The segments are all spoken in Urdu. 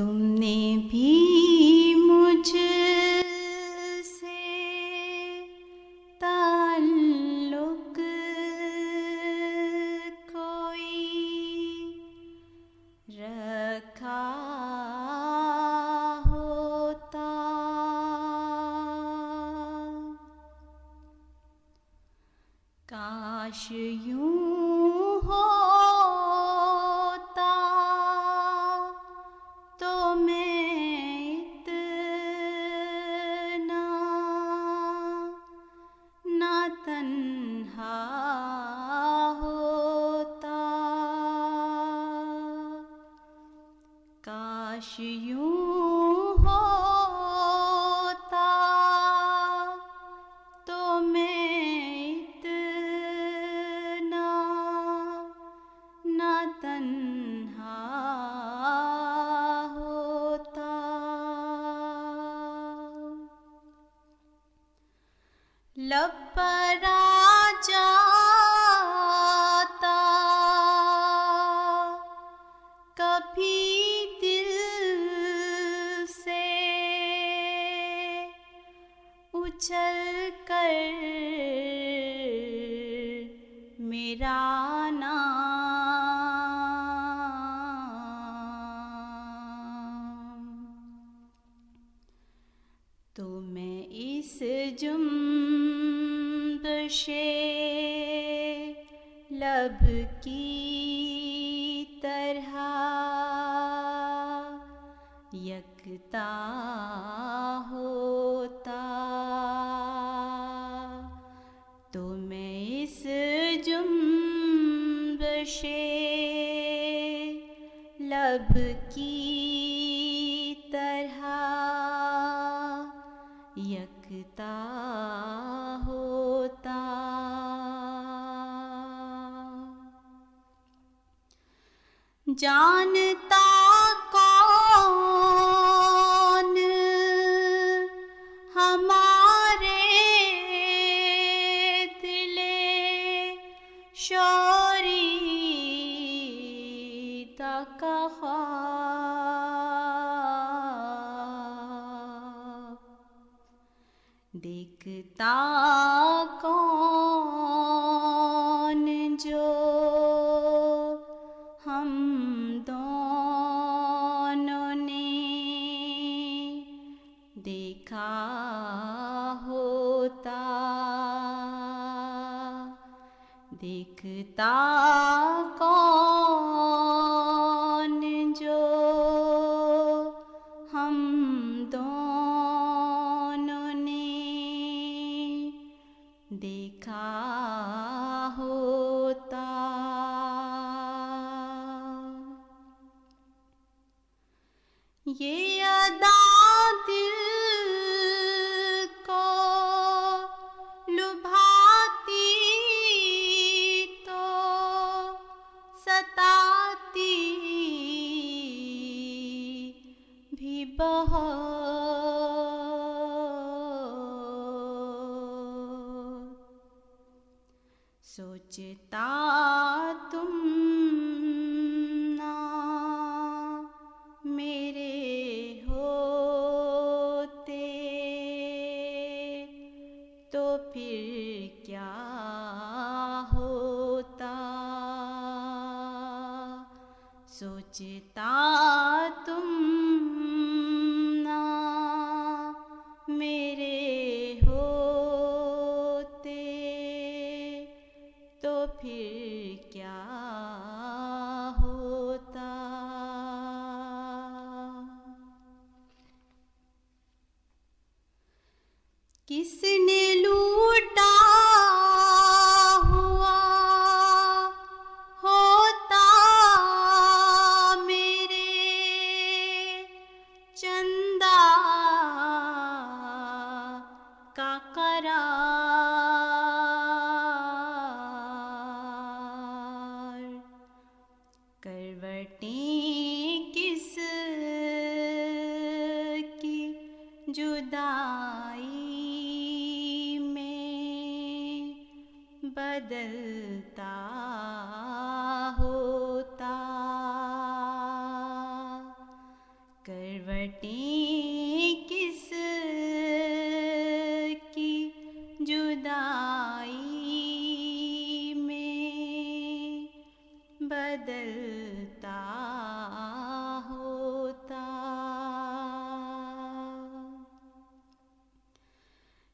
تم نے بھی مجھ سے تعلق کوئی رکھا ہوتا۔ کاش یوں کاش یوں ہوتا تو میں اتنا نہ تنہا ہوتا۔ لب پر آ جاتا کبھی اچھل کر میرا نام۔ تو میں اس جنبش لب کی طرح یکتا سب کی طرح یکتا ہوتا۔ جانتا تک خواب دیکھتا کون جو ہم دونوں نے دیکھا ہوتا دیکھتا دیکھا ہوتا۔ یہ ادا دل کو لبھاتی تو ستاتی بھی بہت۔ سوچتا تم کروٹیں کس کی جدائی میں بدلتا ہوتا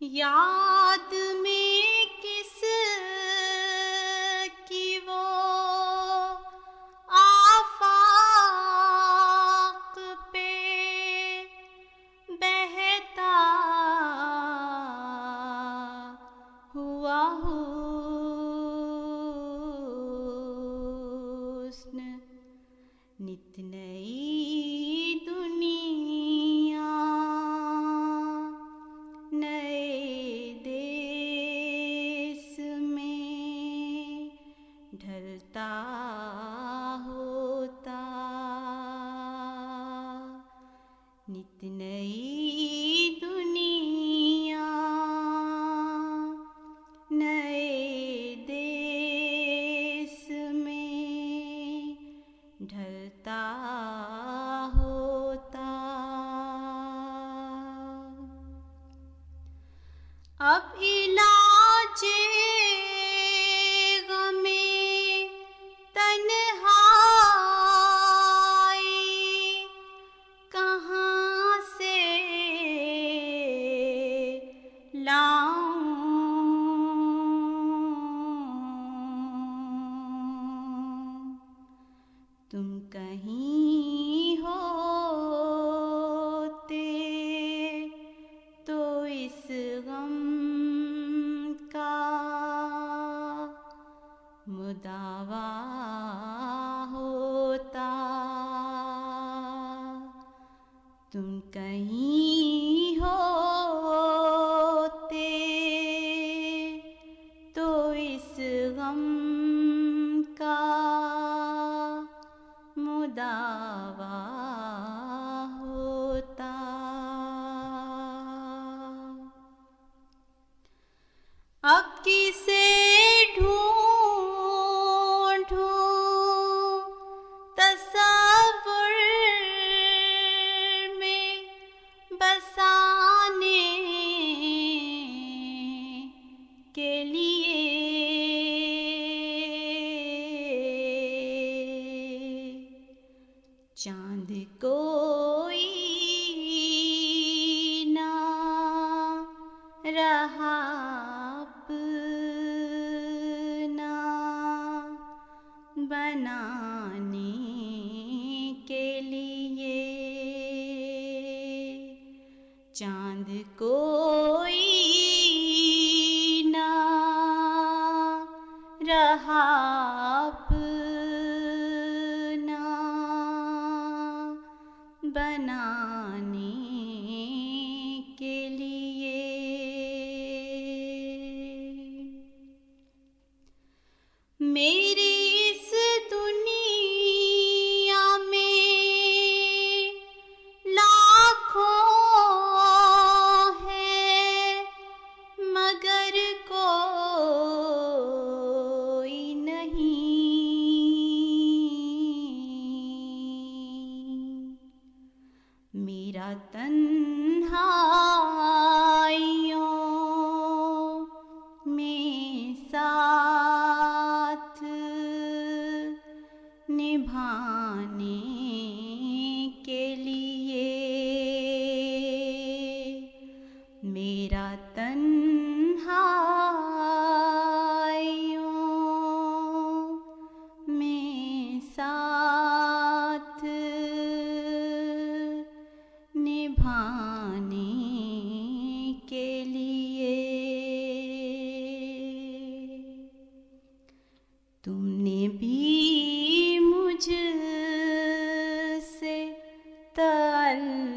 یاد میں کس کی وہ آفاق پہ بہتا ہوا حسن نت نئی نت نئی دنیا نئے دیس میں ڈھلتا ہوتا۔ اب ہوتا۔ تم کہیں بنانے کے لیے۔ چاند کوئی نہ رہا اپنا بنا أن